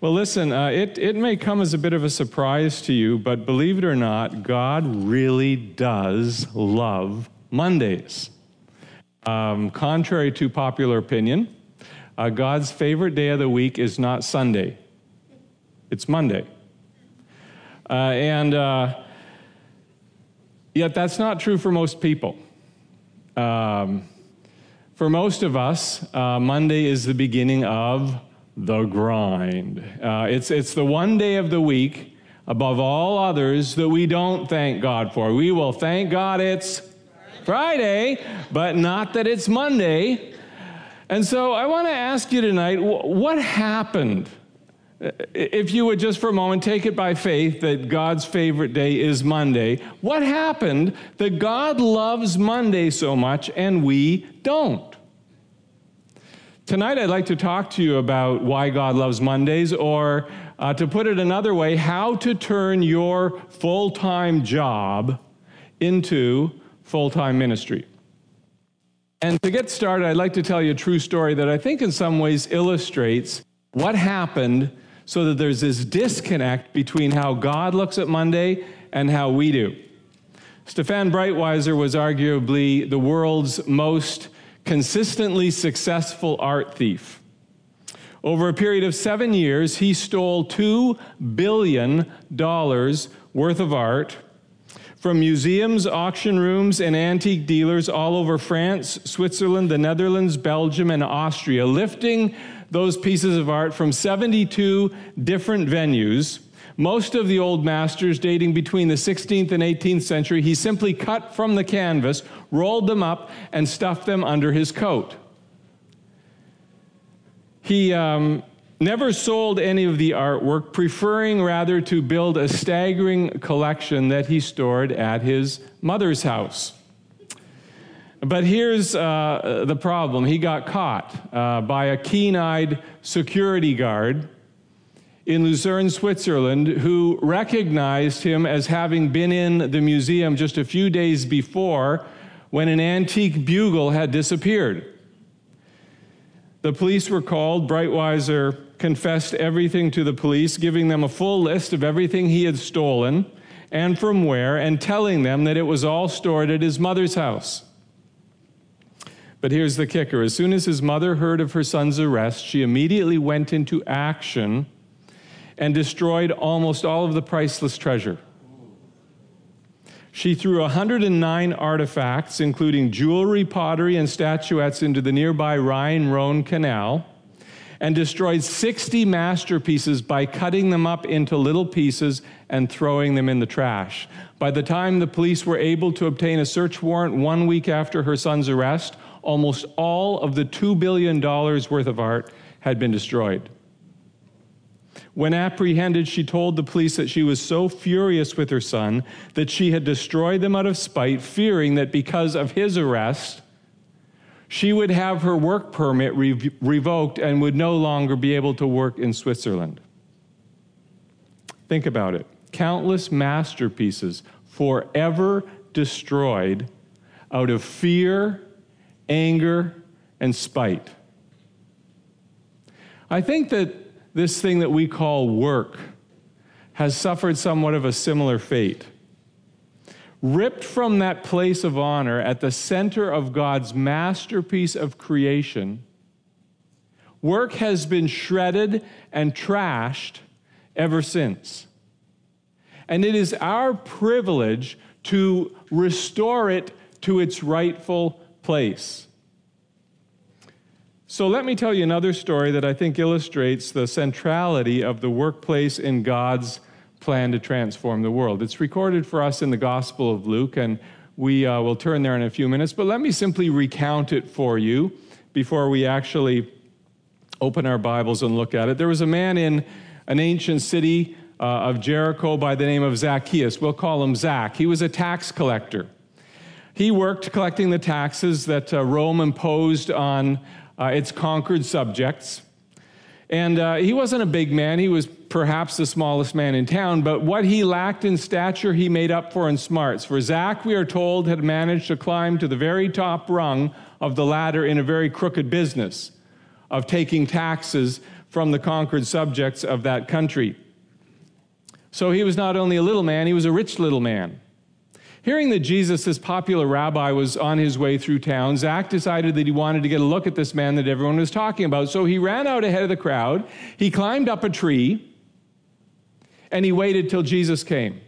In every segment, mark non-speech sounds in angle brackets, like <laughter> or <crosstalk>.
Well, listen, uh, it, it may come as a bit of a surprise to you, but believe it or not, God really does love Mondays. Um, contrary to popular opinion, uh, God's favorite day of the week is not Sunday, it's Monday. Uh, and uh, yet, that's not true for most people. Um, for most of us, uh, Monday is the beginning of the grind. Uh, it's, it's the one day of the week above all others that we don't thank God for. We will thank God it's Friday, but not that it's Monday. And so I want to ask you tonight what happened? If you would just for a moment take it by faith that God's favorite day is Monday, what happened that God loves Monday so much and we don't? Tonight, I'd like to talk to you about why God loves Mondays, or uh, to put it another way, how to turn your full time job into full time ministry. And to get started, I'd like to tell you a true story that I think in some ways illustrates what happened so that there's this disconnect between how God looks at Monday and how we do. Stefan Breitwieser was arguably the world's most consistently successful art thief. Over a period of seven years, he stole $2 billion worth of art from museums, auction rooms, and antique dealers all over France, Switzerland, the Netherlands, Belgium, and Austria, lifting those pieces of art from 72 different venues most of the old masters, dating between the 16th and 18th century, he simply cut from the canvas, rolled them up, and stuffed them under his coat. He um, never sold any of the artwork, preferring rather to build a staggering collection that he stored at his mother's house. But here's uh, the problem he got caught uh, by a keen eyed security guard in Lucerne, Switzerland, who recognized him as having been in the museum just a few days before when an antique bugle had disappeared. The police were called. Breitwieser confessed everything to the police, giving them a full list of everything he had stolen and from where, and telling them that it was all stored at his mother's house. But here's the kicker as soon as his mother heard of her son's arrest, she immediately went into action and destroyed almost all of the priceless treasure. She threw 109 artifacts, including jewelry, pottery, and statuettes, into the nearby Rhine Rhone Canal and destroyed 60 masterpieces by cutting them up into little pieces and throwing them in the trash. By the time the police were able to obtain a search warrant one week after her son's arrest, almost all of the $2 billion worth of art had been destroyed. When apprehended, she told the police that she was so furious with her son that she had destroyed them out of spite, fearing that because of his arrest, she would have her work permit re- revoked and would no longer be able to work in Switzerland. Think about it countless masterpieces forever destroyed out of fear, anger, and spite. I think that this thing that we call work has suffered somewhat of a similar fate. Ripped from that place of honor at the center of God's masterpiece of creation, work has been shredded and trashed ever since. And it is our privilege to restore it to its rightful place. So let me tell you another story that I think illustrates the centrality of the workplace in God's plan to transform the world. It's recorded for us in the Gospel of Luke, and we uh, will turn there in a few minutes, but let me simply recount it for you before we actually open our Bibles and look at it. There was a man in an ancient city uh, of Jericho by the name of Zacchaeus. We'll call him Zach. He was a tax collector. He worked collecting the taxes that uh, Rome imposed on uh, its conquered subjects. And uh, he wasn't a big man. He was perhaps the smallest man in town, but what he lacked in stature, he made up for in smarts. For Zach, we are told, had managed to climb to the very top rung of the ladder in a very crooked business of taking taxes from the conquered subjects of that country. So he was not only a little man, he was a rich little man. Hearing that Jesus, this popular rabbi, was on his way through town, Zach decided that he wanted to get a look at this man that everyone was talking about. So he ran out ahead of the crowd, he climbed up a tree, and he waited till Jesus came.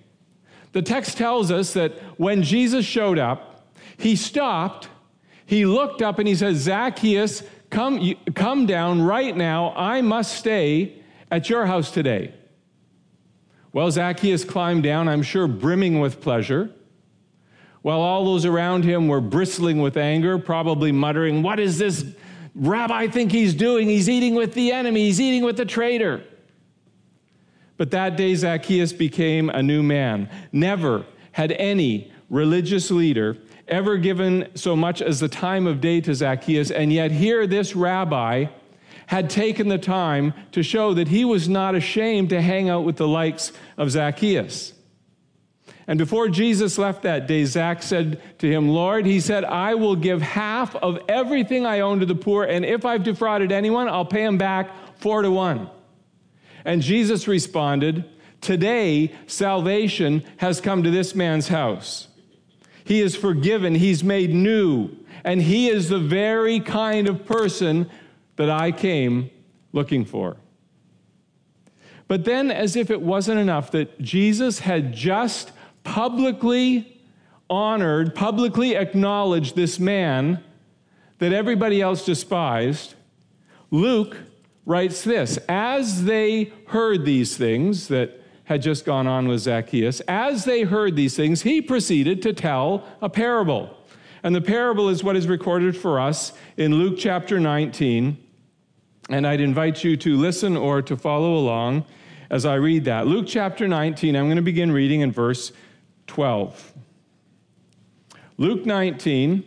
The text tells us that when Jesus showed up, he stopped, he looked up, and he said, Zacchaeus, come, come down right now. I must stay at your house today. Well, Zacchaeus climbed down, I'm sure brimming with pleasure while all those around him were bristling with anger, probably muttering, What is this rabbi think he's doing? He's eating with the enemy, he's eating with the traitor. But that day, Zacchaeus became a new man. Never had any religious leader ever given so much as the time of day to Zacchaeus, and yet here this rabbi had taken the time to show that he was not ashamed to hang out with the likes of Zacchaeus. And before Jesus left that day, Zach said to him, Lord, he said, I will give half of everything I own to the poor, and if I've defrauded anyone, I'll pay him back four to one. And Jesus responded, Today, salvation has come to this man's house. He is forgiven, he's made new, and he is the very kind of person that I came looking for. But then, as if it wasn't enough that Jesus had just publicly honored, publicly acknowledged this man that everybody else despised, Luke writes this As they heard these things that had just gone on with Zacchaeus, as they heard these things, he proceeded to tell a parable. And the parable is what is recorded for us in Luke chapter 19. And I'd invite you to listen or to follow along as I read that. Luke chapter 19, I'm going to begin reading in verse 12. Luke 19,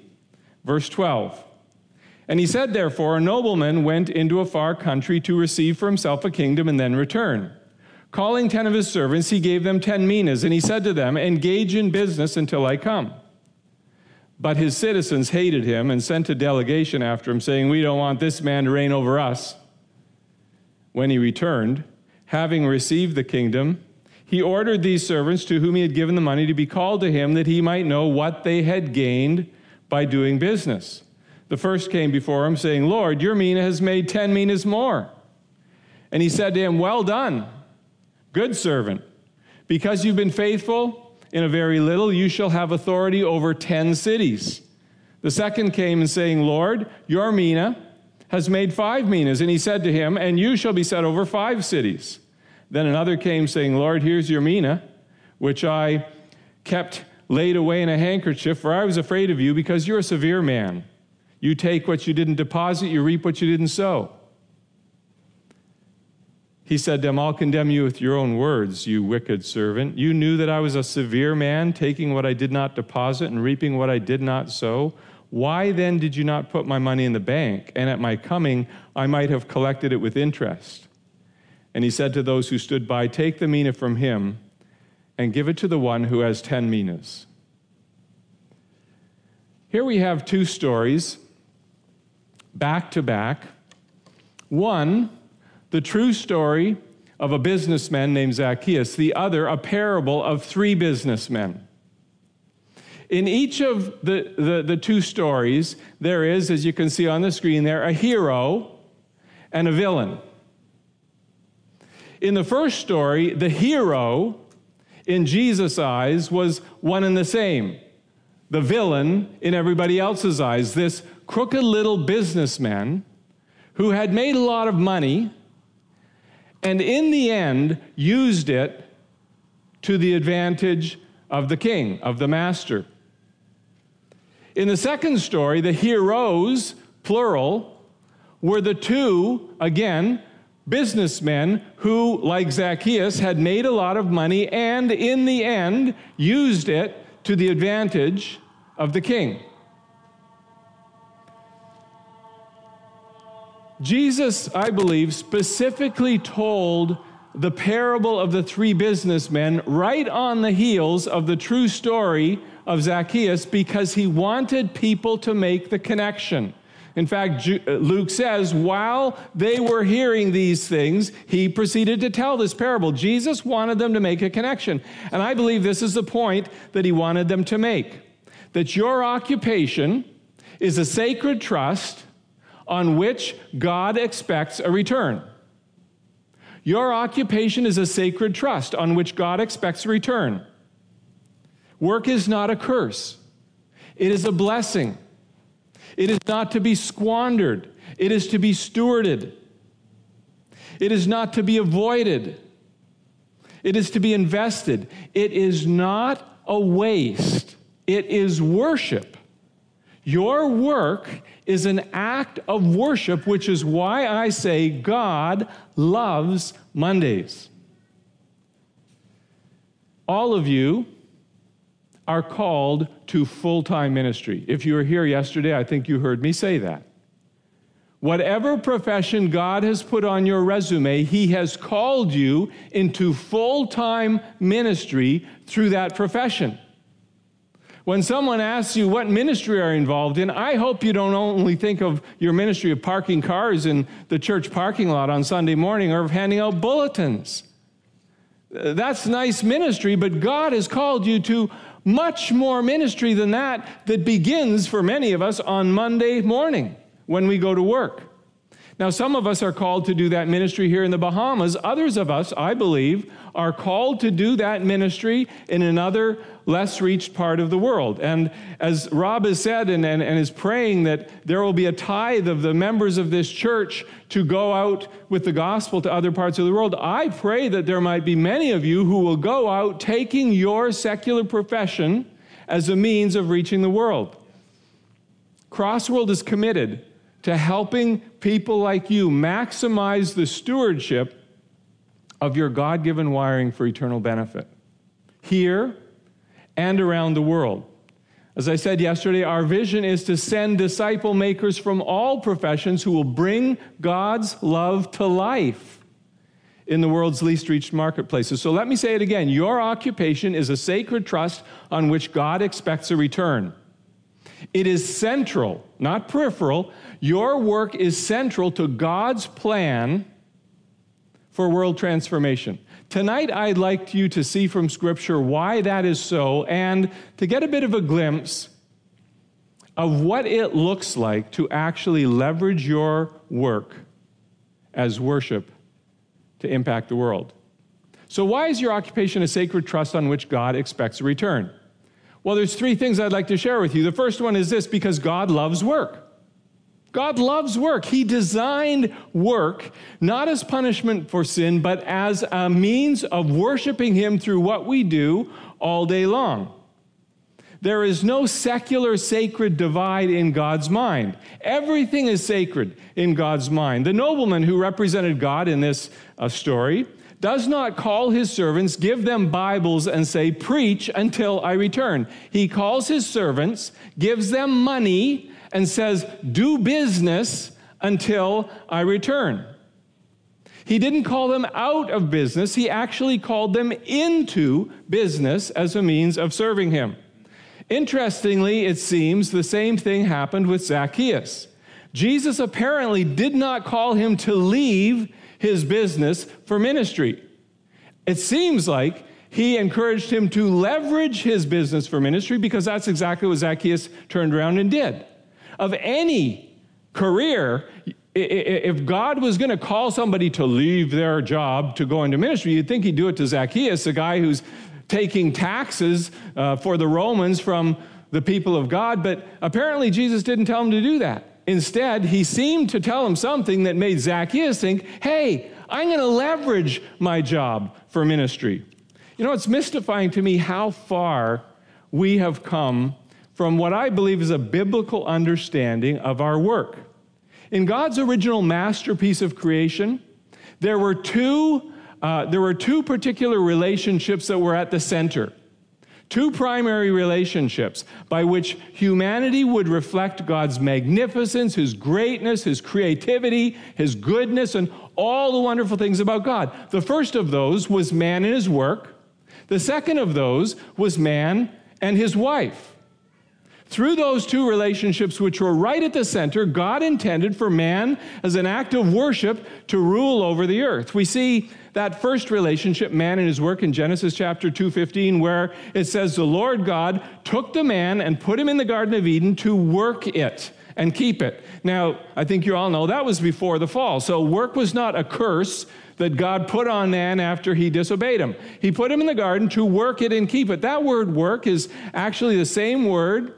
verse 12. And he said, Therefore, a nobleman went into a far country to receive for himself a kingdom and then return. Calling ten of his servants, he gave them ten minas, and he said to them, Engage in business until I come. But his citizens hated him and sent a delegation after him, saying, We don't want this man to reign over us. When he returned, having received the kingdom, he ordered these servants to whom he had given the money to be called to him that he might know what they had gained by doing business. The first came before him, saying, Lord, your mina has made ten minas more. And he said to him, Well done, good servant. Because you've been faithful in a very little, you shall have authority over ten cities. The second came and saying, Lord, your mina has made five minas. And he said to him, And you shall be set over five cities. Then another came saying, Lord, here's your mina, which I kept laid away in a handkerchief, for I was afraid of you because you're a severe man. You take what you didn't deposit, you reap what you didn't sow. He said to him, I'll condemn you with your own words, you wicked servant. You knew that I was a severe man, taking what I did not deposit and reaping what I did not sow. Why then did you not put my money in the bank? And at my coming, I might have collected it with interest. And he said to those who stood by, Take the mina from him and give it to the one who has 10 minas. Here we have two stories back to back. One, the true story of a businessman named Zacchaeus, the other, a parable of three businessmen. In each of the, the, the, two stories, there is, as you can see on the screen there, a hero and a villain. In the first story, the hero, in Jesus' eyes, was one and the same. The villain, in everybody else's eyes, this crooked little businessman who had made a lot of money and in the end used it to the advantage of the king, of the master. In the second story, the heroes, plural, were the two, again, businessmen who, like Zacchaeus, had made a lot of money and in the end used it to the advantage of the king. Jesus, I believe, specifically told the parable of the three businessmen right on the heels of the true story of Zacchaeus because he wanted people to make the connection. In fact, uh, Luke says, while they were hearing these things, he proceeded to tell this parable. Jesus wanted them to make a connection. And I believe this is the point that he wanted them to make that your occupation is a sacred trust on which God expects a return. Your occupation is a sacred trust on which God expects a return. Work is not a curse, it is a blessing. It is not to be squandered, it is to be stewarded. It is not to be avoided, it is to be invested. It is not a waste, it is worship. Your work is an act of worship, which is why I say God loves Mondays. All of you are called to full time ministry. If you were here yesterday, I think you heard me say that. Whatever profession God has put on your resume, He has called you into full time ministry through that profession. When someone asks you what ministry are involved in, I hope you don't only think of your ministry of parking cars in the church parking lot on Sunday morning or of handing out bulletins. That's nice ministry, but God has called you to much more ministry than that that begins for many of us on Monday morning when we go to work. Now, some of us are called to do that ministry here in the Bahamas. Others of us, I believe, are called to do that ministry in another less reached part of the world. And as Rob has said and, and, and is praying that there will be a tithe of the members of this church to go out with the gospel to other parts of the world, I pray that there might be many of you who will go out taking your secular profession as a means of reaching the world. Crossworld is committed to helping people like you maximize the stewardship of your God given wiring for eternal benefit here and around the world. As I said yesterday, our vision is to send disciple makers from all professions who will bring God's love to life in the world's least reached marketplaces. So let me say it again your occupation is a sacred trust on which God expects a return. It is central, not peripheral. Your work is central to God's plan for world transformation. Tonight, I'd like you to see from Scripture why that is so and to get a bit of a glimpse of what it looks like to actually leverage your work as worship to impact the world. So, why is your occupation a sacred trust on which God expects a return? Well, there's three things I'd like to share with you. The first one is this because God loves work. God loves work. He designed work not as punishment for sin, but as a means of worshiping Him through what we do all day long. There is no secular sacred divide in God's mind. Everything is sacred in God's mind. The nobleman who represented God in this uh, story does not call his servants, give them Bibles, and say, Preach until I return. He calls his servants, gives them money, and says, Do business until I return. He didn't call them out of business, he actually called them into business as a means of serving him. Interestingly, it seems the same thing happened with Zacchaeus. Jesus apparently did not call him to leave his business for ministry. It seems like he encouraged him to leverage his business for ministry because that's exactly what Zacchaeus turned around and did of any career, if God was going to call somebody to leave their job to go into ministry, you'd think he'd do it to Zacchaeus, a guy who's taking taxes uh, for the Romans from the people of God. But apparently, Jesus didn't tell him to do that. Instead, he seemed to tell him something that made Zacchaeus think, hey, I'm going to leverage my job for ministry. You know, it's mystifying to me how far we have come from what I believe is a biblical understanding of our work. In God's original masterpiece of creation, there were two, uh, there were two particular relationships that were at the center. Two primary relationships by which humanity would reflect God's magnificence, His greatness, His creativity, His goodness, and all the wonderful things about God. The first of those was man and his work. The second of those was man and his wife. Through those two relationships, which were right at the center, God intended for man, as an act of worship, to rule over the earth. We see that first relationship, man and his work, in Genesis chapter 2:15, where it says, "The Lord God took the man and put him in the Garden of Eden to work it." and keep it. Now, I think you all know that was before the fall. So, work was not a curse that God put on man after he disobeyed him. He put him in the garden to work it and keep it. That word work is actually the same word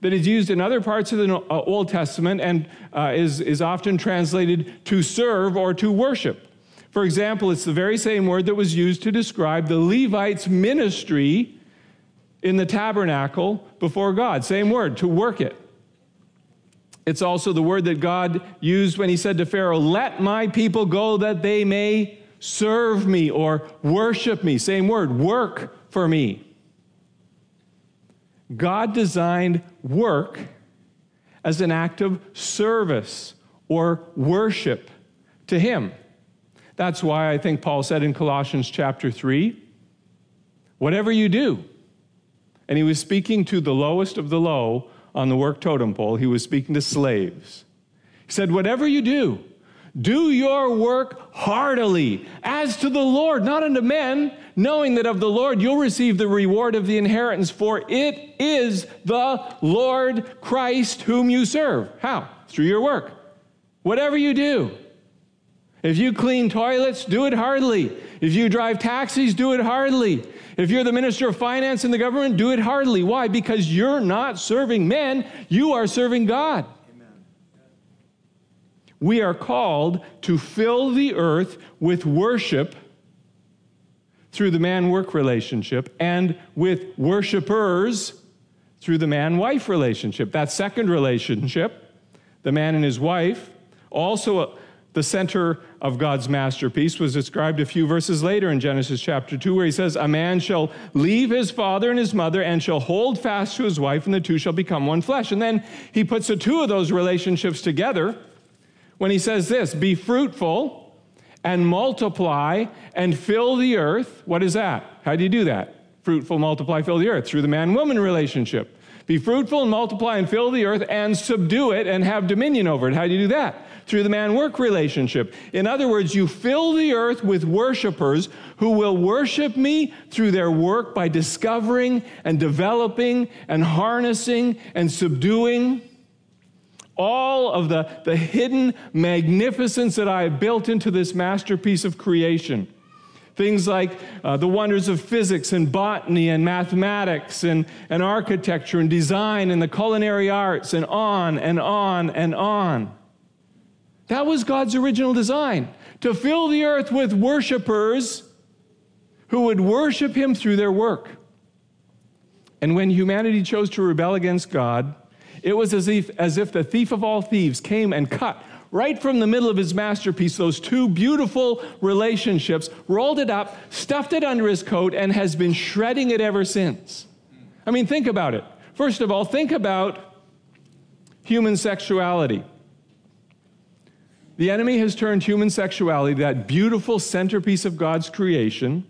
that is used in other parts of the uh, Old Testament and uh, is, is often translated to serve or to worship. For example, it's the very same word that was used to describe the Levites' ministry in the tabernacle before God. Same word, to work it. It's also the word that God used when he said to Pharaoh, Let my people go that they may serve me or worship me. Same word, work for me. God designed work as an act of service or worship to him. That's why I think Paul said in Colossians chapter 3 whatever you do, and he was speaking to the lowest of the low on the work totem pole, he was speaking to slaves. He said, Whatever you do, do your work heartily, as to the Lord, not unto men, knowing that of the Lord you'll receive the reward of the inheritance, for it is the Lord Christ whom you serve. How? Through your work. Whatever you do. If you clean toilets, do it heartily. If you drive taxis, do it heartily. If you're the minister of finance in the government, do it heartily. Why? Because you're not serving men, you are serving God. We are called to fill the earth with worship through the man work relationship and with worshipers through the man wife relationship. That second relationship, the man and his wife, also the center of God's masterpiece was described a few verses later in Genesis chapter 2, where he says, A man shall leave his father and his mother and shall hold fast to his wife, and the two shall become one flesh. And then he puts the two of those relationships together when he says this Be fruitful and multiply and fill the earth. What is that? How do you do that? Fruitful, multiply, fill the earth through the man woman relationship. Be fruitful and multiply and fill the earth and subdue it and have dominion over it. How do you do that? through the man work relationship. In other words, you fill the earth with worshipers who will worship me through their work by discovering and developing and harnessing and subduing all of the, the hidden magnificence that I have built into this masterpiece of creation. Things like uh, the wonders of physics and botany and mathematics and, and architecture and design and the culinary arts and on and on and on. That was God's original design to fill the earth with worshipers who would worship Him through their work. And when humanity chose to rebel against God, it was as if, as if the thief of all thieves came and cut right from the middle of his masterpiece those two beautiful relationships, rolled it up, stuffed it under his coat, and has been shredding it ever since. I mean, think about it. First of all, think about human sexuality. The enemy has turned human sexuality, that beautiful centerpiece of God's creation,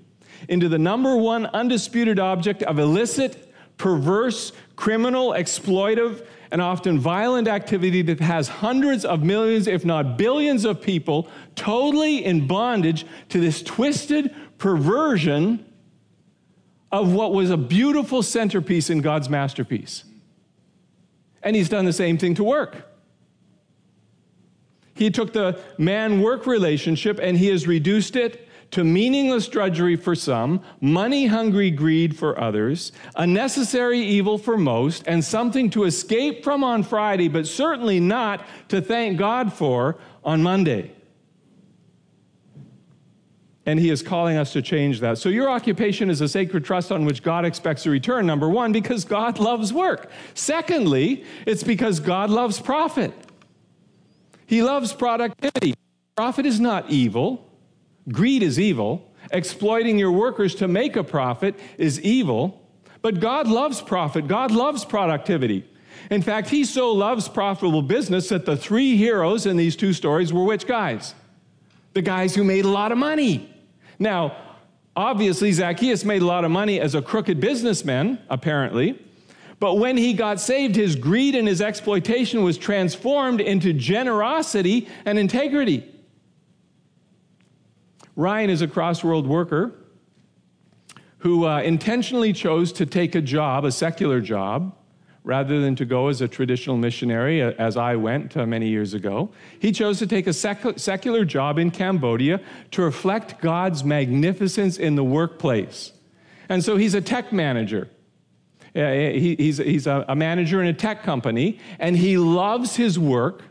into the number one undisputed object of illicit, perverse, criminal, exploitive, and often violent activity that has hundreds of millions, if not billions, of people totally in bondage to this twisted perversion of what was a beautiful centerpiece in God's masterpiece. And he's done the same thing to work. He took the man work relationship and he has reduced it to meaningless drudgery for some, money hungry greed for others, a necessary evil for most, and something to escape from on Friday, but certainly not to thank God for on Monday. And he is calling us to change that. So, your occupation is a sacred trust on which God expects a return, number one, because God loves work. Secondly, it's because God loves profit. He loves productivity. Profit is not evil, greed is evil. Exploiting your workers to make a profit is evil. But God loves profit, God loves productivity. In fact, He so loves profitable business that the three heroes in these two stories were which guys? The guys who made a lot of money. Now, obviously, Zacchaeus made a lot of money as a crooked businessman, apparently. But when he got saved, his greed and his exploitation was transformed into generosity and integrity. Ryan is a cross-world worker who uh, intentionally chose to take a job, a secular job, rather than to go as a traditional missionary, as I went uh, many years ago. He chose to take a sec- secular job in Cambodia to reflect God's magnificence in the workplace. And so he's a tech manager. Uh, he, he's he's a, a manager in a tech company, and he loves his work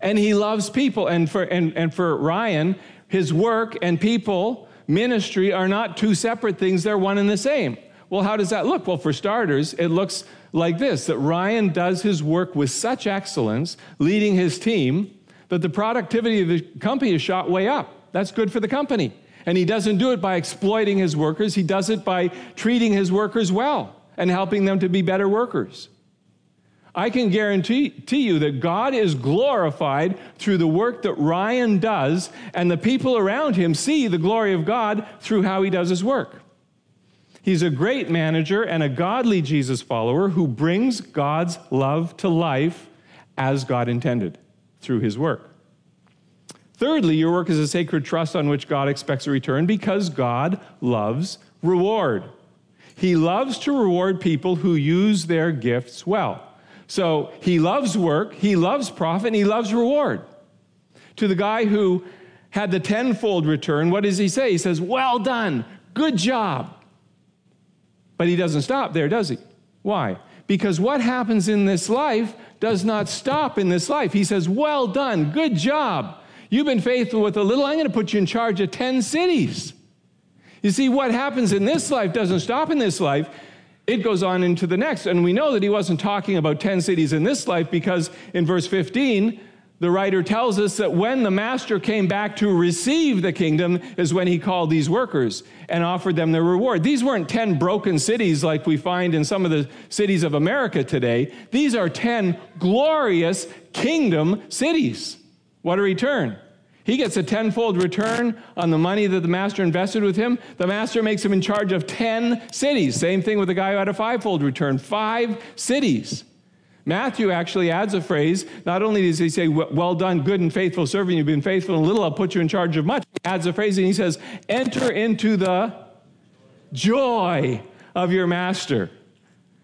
and he loves people. And for, and, and for Ryan, his work and people, ministry, are not two separate things, they're one and the same. Well, how does that look? Well, for starters, it looks like this that Ryan does his work with such excellence, leading his team, that the productivity of the company is shot way up. That's good for the company. And he doesn't do it by exploiting his workers, he does it by treating his workers well and helping them to be better workers. I can guarantee to you that God is glorified through the work that Ryan does, and the people around him see the glory of God through how he does his work. He's a great manager and a godly Jesus follower who brings God's love to life as God intended through his work. Thirdly, your work is a sacred trust on which God expects a return because God loves reward. He loves to reward people who use their gifts well. So he loves work, he loves profit, and he loves reward. To the guy who had the tenfold return, what does he say? He says, Well done, good job. But he doesn't stop there, does he? Why? Because what happens in this life does not stop in this life. He says, Well done, good job. You've been faithful with a little, I'm going to put you in charge of 10 cities. You see, what happens in this life doesn't stop in this life, it goes on into the next. And we know that he wasn't talking about 10 cities in this life because in verse 15, the writer tells us that when the master came back to receive the kingdom is when he called these workers and offered them their reward. These weren't 10 broken cities like we find in some of the cities of America today. These are 10 glorious kingdom cities. What a return. He gets a tenfold return on the money that the master invested with him. The master makes him in charge of 10 cities. Same thing with the guy who had a fivefold return, five cities. Matthew actually adds a phrase. Not only does he say, Well done, good and faithful servant, you've been faithful in little, I'll put you in charge of much. He adds a phrase and he says, Enter into the joy of your master.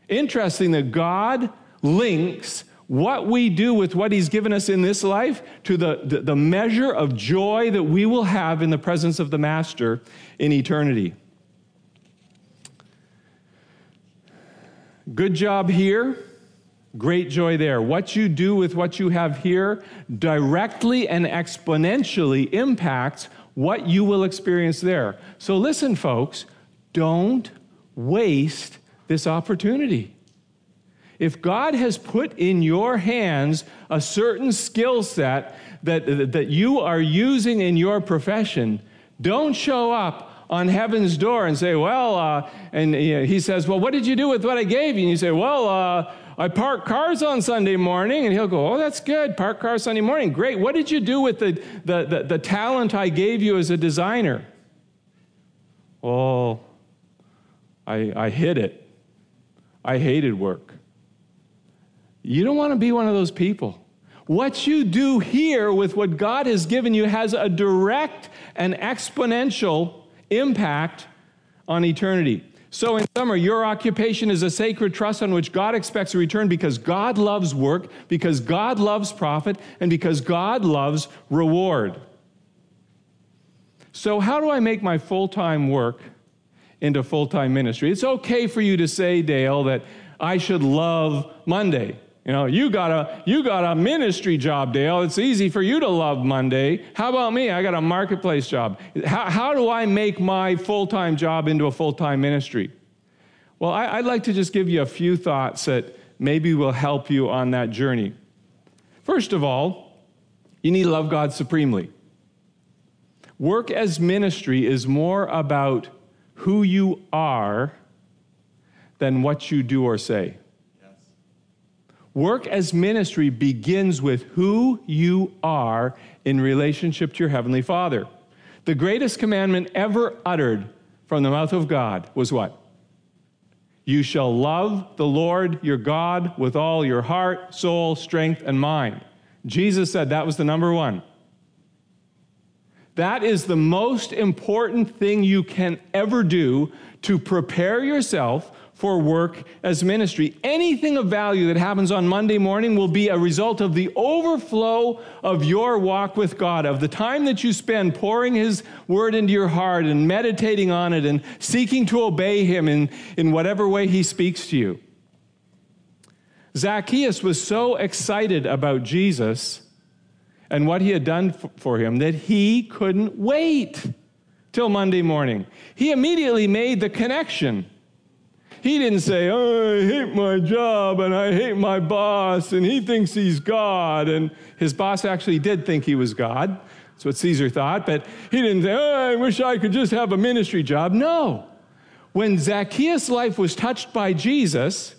Interesting that God links what we do with what he's given us in this life to the, the, the, measure of joy that we will have in the presence of the Master in eternity. Good job here, great joy there. What you do with what you have here directly and exponentially impacts what you will experience there. So listen, folks, don't waste this opportunity. If God has put in your hands a certain skill set that, that you are using in your profession, don't show up on heaven's door and say, Well, uh, and he says, Well, what did you do with what I gave you? And you say, Well, uh, I park cars on Sunday morning. And he'll go, Oh, that's good. Park cars Sunday morning. Great. What did you do with the, the, the, the talent I gave you as a designer? Oh, I, I hid it. I hated work. You don't want to be one of those people. What you do here with what God has given you has a direct and exponential impact on eternity. So, in summer, your occupation is a sacred trust on which God expects a return because God loves work, because God loves profit, and because God loves reward. So, how do I make my full time work into full time ministry? It's okay for you to say, Dale, that I should love Monday. You know, you got a you got a ministry job, Dale. It's easy for you to love Monday. How about me? I got a marketplace job. How, how do I make my full-time job into a full-time ministry? Well, I, I'd like to just give you a few thoughts that maybe will help you on that journey. First of all, you need to love God supremely. Work as ministry is more about who you are than what you do or say. Work as ministry begins with who you are in relationship to your Heavenly Father. The greatest commandment ever uttered from the mouth of God was what? You shall love the Lord your God with all your heart, soul, strength, and mind. Jesus said that was the number one. That is the most important thing you can ever do to prepare yourself for work as ministry. Anything of value that happens on Monday morning will be a result of the overflow of your walk with God, of the time that you spend pouring His word into your heart and meditating on it and seeking to obey Him in, in whatever way He speaks to you. Zacchaeus was so excited about Jesus and what he had done for him that he couldn't wait till Monday morning. He immediately made the connection he didn't say, oh, I hate my job and I hate my boss and he thinks he's God. And his boss actually did think he was God. That's what Caesar thought. But he didn't say, oh, I wish I could just have a ministry job. No. When Zacchaeus' life was touched by Jesus,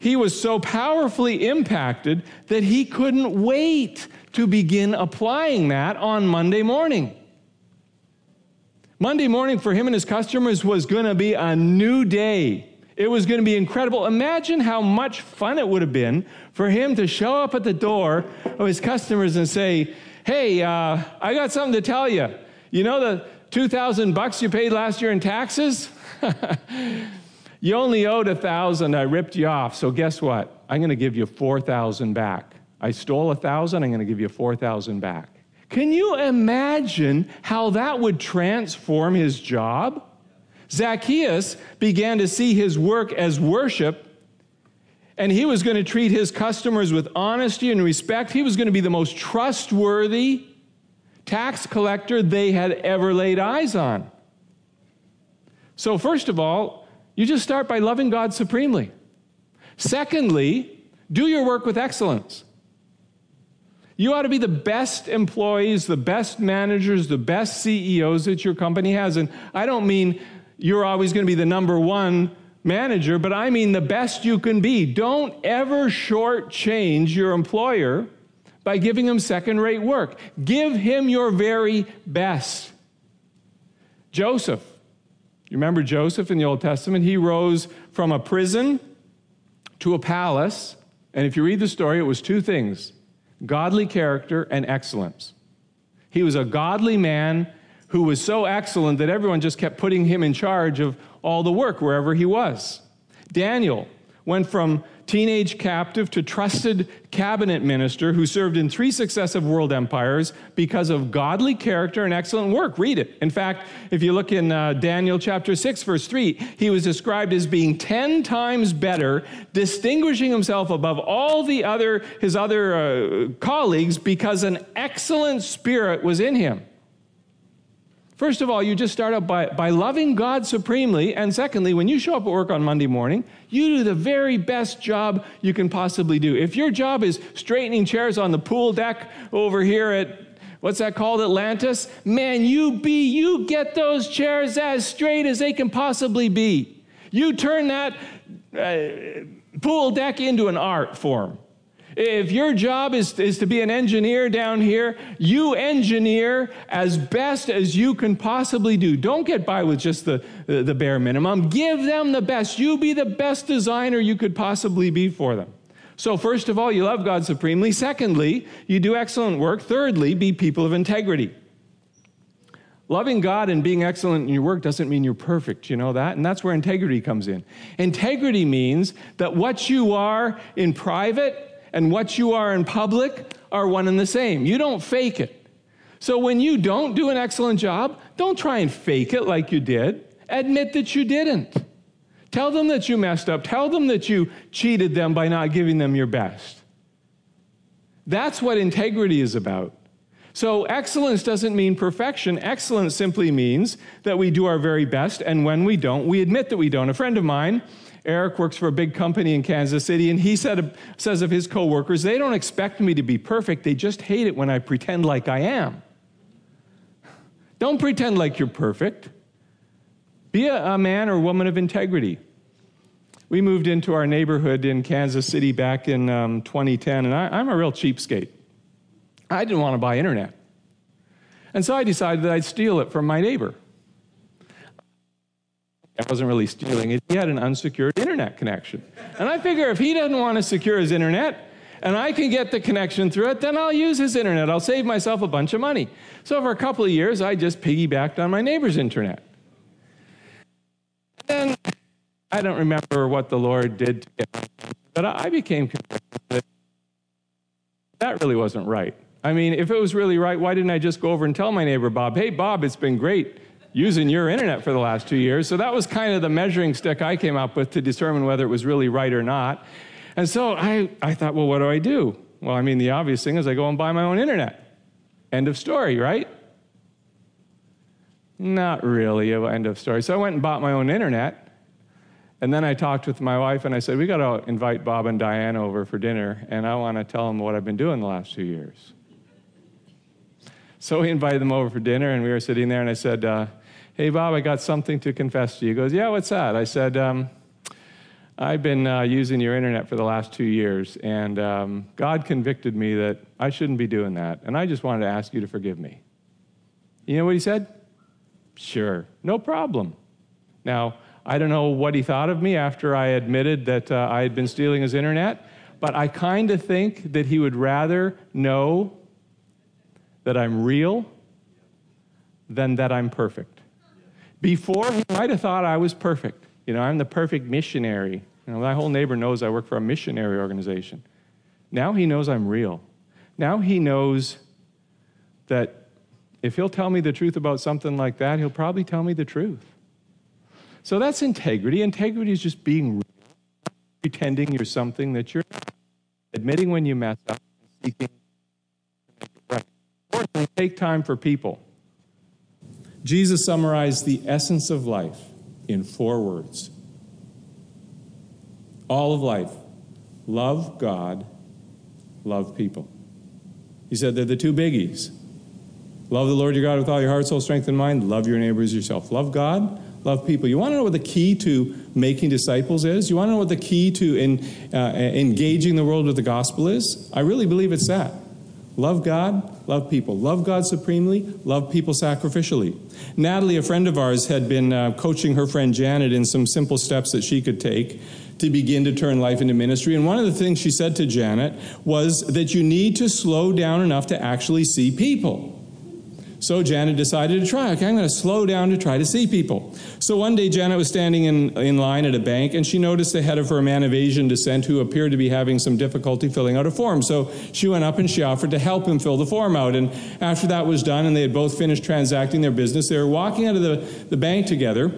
he was so powerfully impacted that he couldn't wait to begin applying that on Monday morning. Monday morning for him and his customers was going to be a new day. It was going to be incredible. Imagine how much fun it would have been for him to show up at the door of his customers and say, Hey, uh, I got something to tell you. You know the 2000 bucks you paid last year in taxes? <laughs> you only owed a thousand. I ripped you off. So guess what? I'm going to give you 4,000 back. I stole a thousand. I'm going to give you 4,000 back. Can you imagine how that would transform his job? Zacchaeus began to see his work as worship, and he was going to treat his customers with honesty and respect. He was going to be the most trustworthy tax collector they had ever laid eyes on. So, first of all, you just start by loving God supremely. Secondly, do your work with excellence. You ought to be the best employees, the best managers, the best CEOs that your company has. And I don't mean you're always going to be the number one manager, but I mean the best you can be. Don't ever shortchange your employer by giving him second rate work. Give him your very best. Joseph, you remember Joseph in the Old Testament? He rose from a prison to a palace. And if you read the story, it was two things godly character, and excellence. He was a godly man who was so excellent that everyone just kept putting him in charge of all the work wherever he was. Daniel went from teenage captive to trusted cabinet minister who served in three successive world empires because of godly character and excellent work. Read it. In fact, if you look in uh, Daniel chapter 6, verse 3, he was described as being 10 times better, distinguishing himself above all the other, his other uh, colleagues because an excellent spirit was in him. First of all, you just start out by, by loving God supremely. And secondly, when you show up at work on Monday morning, you do the very best job you can possibly do. If your job is straightening chairs on the pool deck over here at what's that called atlantis man you be you get those chairs as straight as they can possibly be you turn that uh, pool deck into an art form if your job is, is to be an engineer down here, you engineer as best as you can possibly do. Don't get by with just the, the, the bare minimum. Give them the best. You be the best designer you could possibly be for them. So, first of all, you love God supremely. Secondly, you do excellent work. Thirdly, be people of integrity. Loving God and being excellent in your work doesn't mean you're perfect, you know that? And that's where integrity comes in. Integrity means that what you are in private and what you are in public are one and the same. You don't fake it. So when you don't do an excellent job, don't try and fake it like you did. Admit that you didn't. Tell them that you messed up. Tell them that you cheated them by not giving them your best. That's what integrity is about. So, excellence doesn't mean perfection. Excellence simply means that we do our very best, and when we don't, we admit that we don't. A friend of mine Eric works for a big company in Kansas City, and he said, says of his coworkers, they don't expect me to be perfect. They just hate it when I pretend like I am. Don't pretend like you're perfect. Be a, a man or woman of integrity. We moved into our neighborhood in Kansas City back in um, 2010, and I, I'm a real cheapskate. I didn't want to buy internet. And so I decided that I'd steal it from my neighbor. I wasn't really stealing it. He had an unsecured internet connection. And I figure if he doesn't want to secure his internet and I can get the connection through it, then I'll use his internet. I'll save myself a bunch of money. So for a couple of years, I just piggybacked on my neighbor's internet. Then I don't remember what the Lord did to get but I became convinced that that really wasn't right. I mean, if it was really right, why didn't I just go over and tell my neighbor Bob, hey, Bob, it's been great using your internet for the last two years. So that was kind of the measuring stick I came up with to determine whether it was really right or not. And so I, I thought, well, what do I do? Well, I mean, the obvious thing is I go and buy my own internet. End of story, right? Not really, end of story. So I went and bought my own internet. And then I talked with my wife and I said, We got to invite Bob and Diane over for dinner, and I want to tell them what I've been doing the last two years. So we invited them over for dinner, and we were sitting there, and I said, uh, Hey, Bob, I got something to confess to you. He goes, Yeah, what's that? I said, um, I've been uh, using your internet for the last two years, and um, God convicted me that I shouldn't be doing that, and I just wanted to ask you to forgive me. You know what he said? Sure, no problem. Now, I don't know what he thought of me after I admitted that uh, I had been stealing his internet, but I kind of think that he would rather know that I'm real than that I'm perfect. Before, he might have thought I was perfect. You know, I'm the perfect missionary. You know, my whole neighbor knows I work for a missionary organization. Now he knows I'm real. Now he knows that if he'll tell me the truth about something like that, he'll probably tell me the truth. So that's integrity. Integrity is just being real, pretending you're something that you're not, admitting when you mess up, seeking to make it right. Fourthly, take time for people. Jesus summarized the essence of life in four words all of life love God, love people. He said they're the two biggies. Love the Lord your God with all your heart, soul, strength, and mind. Love your neighbors yourself. Love God, love people. You want to know what the key to making disciples is? You want to know what the key to in, uh, engaging the world with the gospel is? I really believe it's that. Love God, love people. Love God supremely, love people sacrificially. Natalie, a friend of ours, had been uh, coaching her friend Janet in some simple steps that she could take to begin to turn life into ministry. And one of the things she said to Janet was that you need to slow down enough to actually see people. So Janet decided to try. Okay, I'm going to slow down to try to see people. So one day, Janet was standing in, in line at a bank, and she noticed ahead of her a man of Asian descent who appeared to be having some difficulty filling out a form. So she went up and she offered to help him fill the form out. And after that was done, and they had both finished transacting their business, they were walking out of the, the bank together.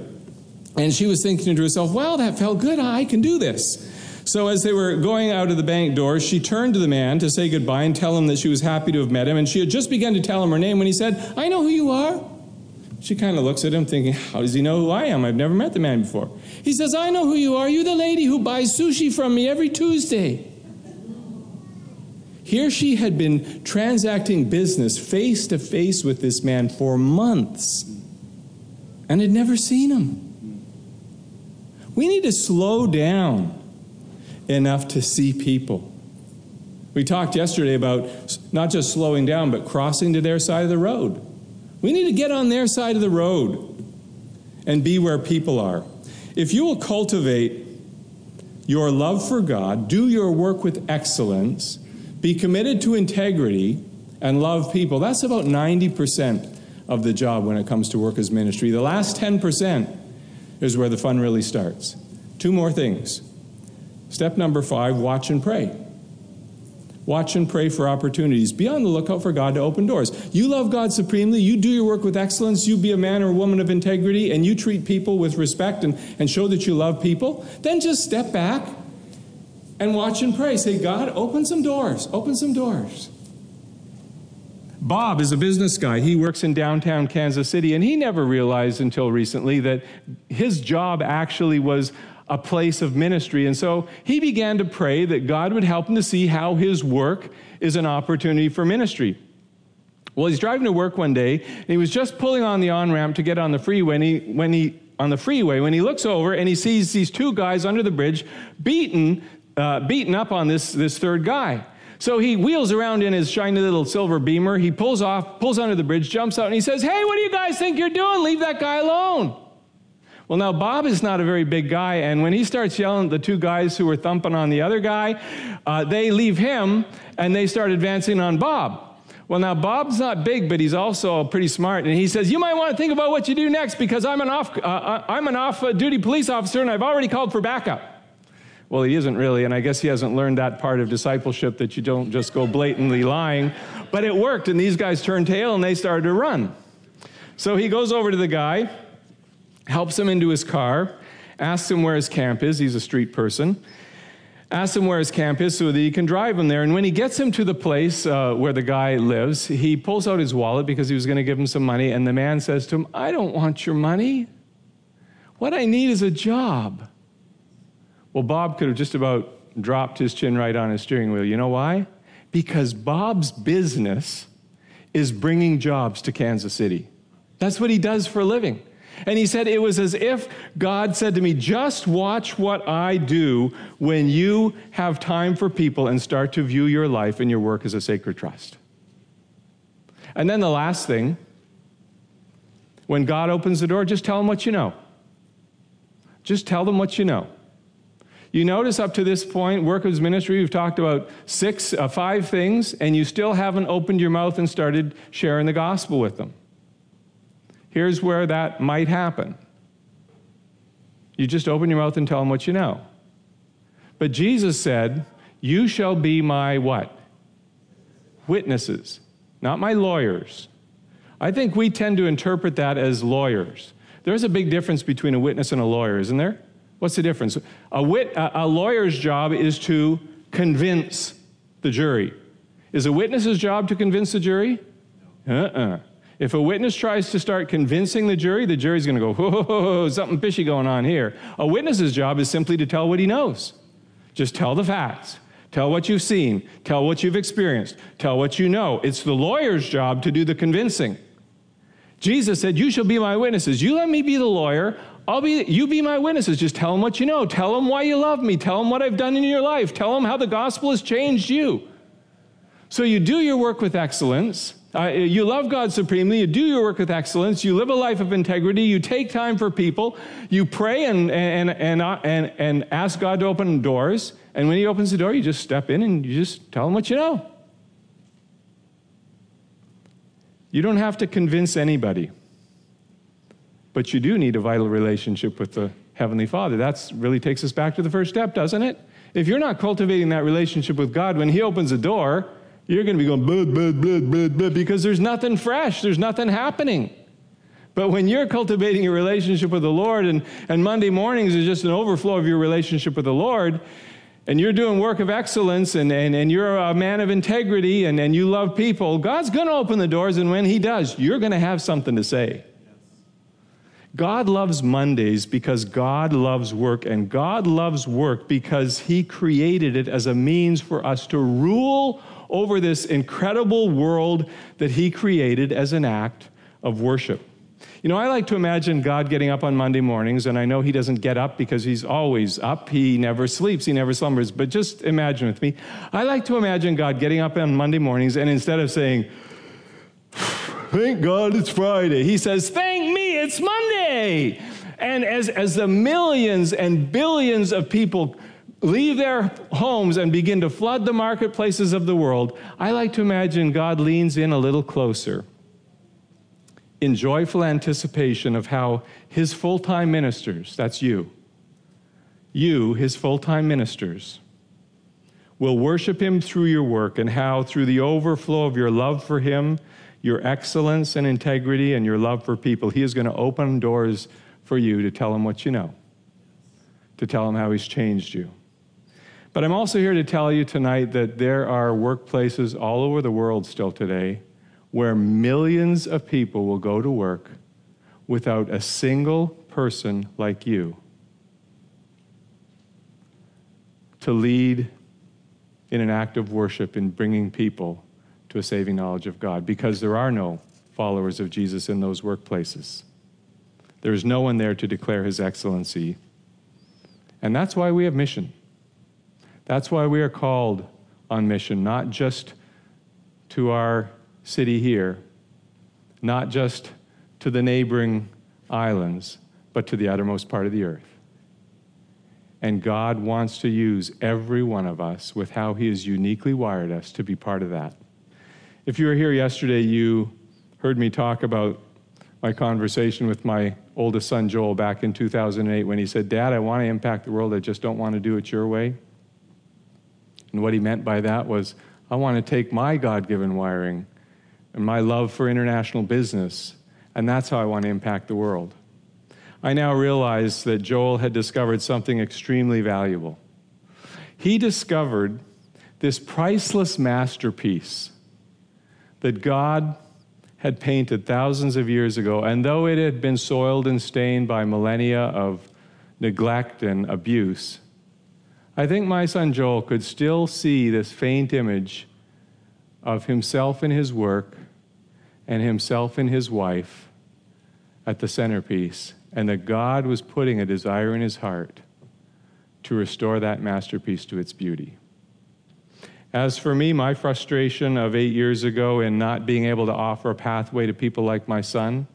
And she was thinking to herself, well, that felt good. I can do this. So, as they were going out of the bank door, she turned to the man to say goodbye and tell him that she was happy to have met him. And she had just begun to tell him her name when he said, I know who you are. She kind of looks at him, thinking, How does he know who I am? I've never met the man before. He says, I know who you are. You're the lady who buys sushi from me every Tuesday. Here she had been transacting business face to face with this man for months and had never seen him. We need to slow down enough to see people. We talked yesterday about not just slowing down, but crossing to their side of the road. We need to get on their side of the road and be where people are. If you will cultivate your love for God, do your work with excellence, be committed to integrity, and love people, that's about 90% of the job when it comes to work as ministry. The last 10% is where the fun really starts. Two more things. Step number five watch and pray. Watch and pray for opportunities. Be on the lookout for God to open doors. You love God supremely. You do your work with excellence. You be a man or a woman of integrity and you treat people with respect and, and show that you love people. Then just step back and watch and pray. Say, God, open some doors. Open some doors. Bob is a business guy. He works in downtown Kansas City, and he never realized until recently that his job actually was a place of ministry. And so he began to pray that God would help him to see how his work is an opportunity for ministry. Well, he's driving to work one day, and he was just pulling on the on ramp to get on the freeway. And he, when he on the freeway, when he looks over and he sees these two guys under the bridge beaten, uh, beaten up on this, this third guy. So he wheels around in his shiny little silver beamer. He pulls off, pulls under the bridge, jumps out, and he says, Hey, what do you guys think you're doing? Leave that guy alone. Well, now Bob is not a very big guy, and when he starts yelling at the two guys who were thumping on the other guy, uh, they leave him and they start advancing on Bob. Well, now Bob's not big, but he's also pretty smart, and he says, "You might want to think about what you do next because I'm an off, uh, uh I'm an off-duty police officer, and I've already called for backup." Well, he isn't really, and I guess he hasn't learned that part of discipleship that you don't just go blatantly lying. But it worked, and these guys turned tail and they started to run. So he goes over to the guy, helps him into his car, asks him where his camp is. He's a street person. Asks him where his camp is so that he can drive him there. And when he gets him to the place uh, where the guy lives, he pulls out his wallet because he was going to give him some money. And the man says to him, I don't want your money. What I need is a job. Well, Bob could have just about dropped his chin right on his steering wheel. You know why? Because Bob's business is bringing jobs to Kansas City. That's what he does for a living. And he said, It was as if God said to me, Just watch what I do when you have time for people and start to view your life and your work as a sacred trust. And then the last thing, when God opens the door, just tell them what you know. Just tell them what you know. You notice up to this point, work of ministry, we've talked about six, uh, five things, and you still haven't opened your mouth and started sharing the gospel with them. Here's where that might happen. You just open your mouth and tell them what you know. But Jesus said, You shall be my what? Witnesses, not my lawyers. I think we tend to interpret that as lawyers. There's a big difference between a witness and a lawyer, isn't there? What's the difference? A, wit, a, lawyer's job is to convince the jury. Is a witness's job to convince the jury? Uh uh If a witness tries to start convincing the jury, the jury's going to go, whoa, something fishy going on here. A witness's job is simply to tell what he knows. Just tell the facts. Tell what you've seen. Tell what you've experienced. Tell what you know. It's the lawyer's job to do the convincing. Jesus said, You shall be my witnesses. You let me be the lawyer. I'll be, you be my witnesses. Just tell them what you know. Tell them why you love me. Tell them what I've done in your life. Tell them how the gospel has changed you. So you do your work with excellence. Uh, you love God supremely. You do your work with excellence. You live a life of integrity. You take time for people. You pray and, and, and, and, and ask God to open doors. And when He opens the door, you just step in and you just tell Him what you know. You don't have to convince anybody. But you do need a vital relationship with the Heavenly Father. That really takes us back to the first step, doesn't it? If you're not cultivating that relationship with God, when He opens the door, you're going to be going, blah, blah, blah, blah, blah, because there's nothing fresh, there's nothing happening. But when you're cultivating a relationship with the Lord, and, and Monday mornings is just an overflow of your relationship with the Lord, and you're doing work of excellence and, and, and you're a man of integrity and, and you love people, God's going to open the doors, and when He does, you're going to have something to say. God loves Mondays because God loves work, and God loves work because He created it as a means for us to rule over this incredible world that He created as an act of worship. You know, I like to imagine God getting up on Monday mornings, and I know He doesn't get up because He's always up. He never sleeps, He never slumbers. But just imagine with me. I like to imagine God getting up on Monday mornings, and instead of saying, Thank God it's Friday. He says, Thank me, it's Monday. And as, as the millions and billions of people leave their homes and begin to flood the marketplaces of the world, I like to imagine God leans in a little closer in joyful anticipation of how his full time ministers, that's you, you, his full time ministers, will worship him through your work, and how through the overflow of your love for him your excellence and integrity and your love for people, He is going to open doors for you to tell Him what you know, to tell Him how He's changed you. But I'm also here to tell you tonight that there are workplaces all over the world still today where millions of people will go to work without a single person like you to lead in an act of worship in bringing people to a saving knowledge of God because there are no followers of Jesus in those workplaces. There is no one there to declare his excellency. And that's why we have mission. That's why we are called on mission, not just to our city here, not just to the neighboring islands, but to the uttermost part of the earth. And God wants to use every one of us with how He has uniquely wired us to be part of that. If you were here yesterday, you heard me talk about my conversation with my oldest son, Joel, back in 2008 when he said, Dad, I want to impact the world, I just don't want to do it your way. And what he meant by that was, I want to take my God given wiring and my love for international business, and that's how I want to impact the world. I now realize that Joel had discovered something extremely valuable. He discovered this priceless masterpiece that God had painted thousands of years ago, and though it had been soiled and stained by millennia of neglect and abuse, I think my son Joel could still see this faint image of himself in his work and himself and his wife at the centerpiece and that God was putting a desire in his heart to restore that masterpiece to its beauty. As for me, my frustration of eight years ago in not being able to offer a pathway to people like my son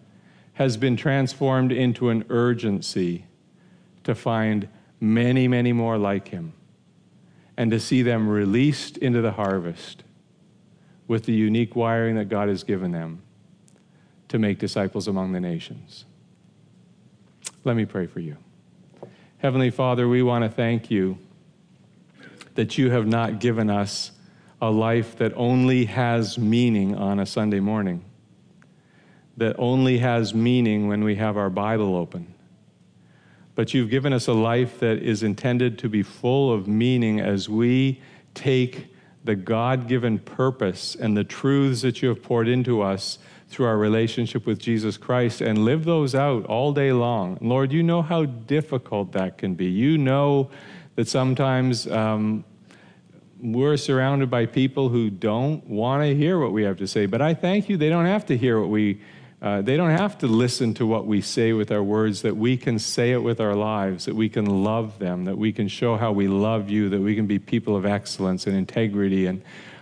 has been transformed into an urgency to find many, many more like him and to see them released into the harvest with the unique wiring that God has given them to make disciples among the nations. Let me pray for you. Heavenly Father, we want to thank you that you have not given us a life that only has meaning on a Sunday morning, that only has meaning when we have our Bible open. But you've given us a life that is intended to be full of meaning as we take the God given purpose and the truths that you have poured into us through our relationship with Jesus Christ and live those out all day long. Lord, you know how difficult that can be. You know that sometimes um, we're surrounded by people who don't want to hear what we have to say. But I thank you, they don't have to hear what we, uh, they don't have to listen to what we say with our words, that we can say it with our lives, that we can love them, that we can show how we love you, that we can be people of excellence and integrity. And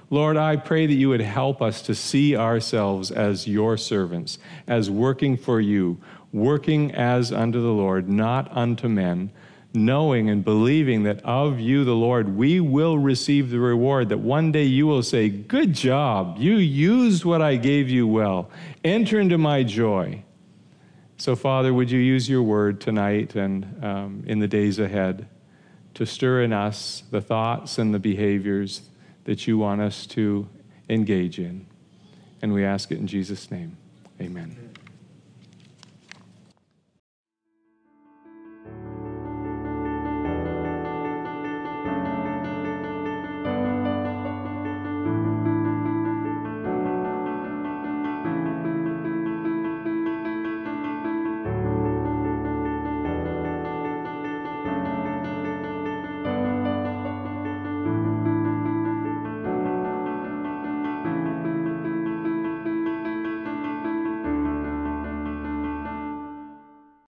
Lord, I pray that you would help us to see ourselves as your servants, as working for you, working as unto the Lord, not unto men, knowing and believing that of you, the Lord, we will receive the reward, that one day you will say, Good job, you used what I gave you well. Enter into my joy. So, Father, would you use your word tonight and um, in the days ahead to stir in us the thoughts and the behaviors that you want us to engage in. And we ask it in Jesus' name. Amen.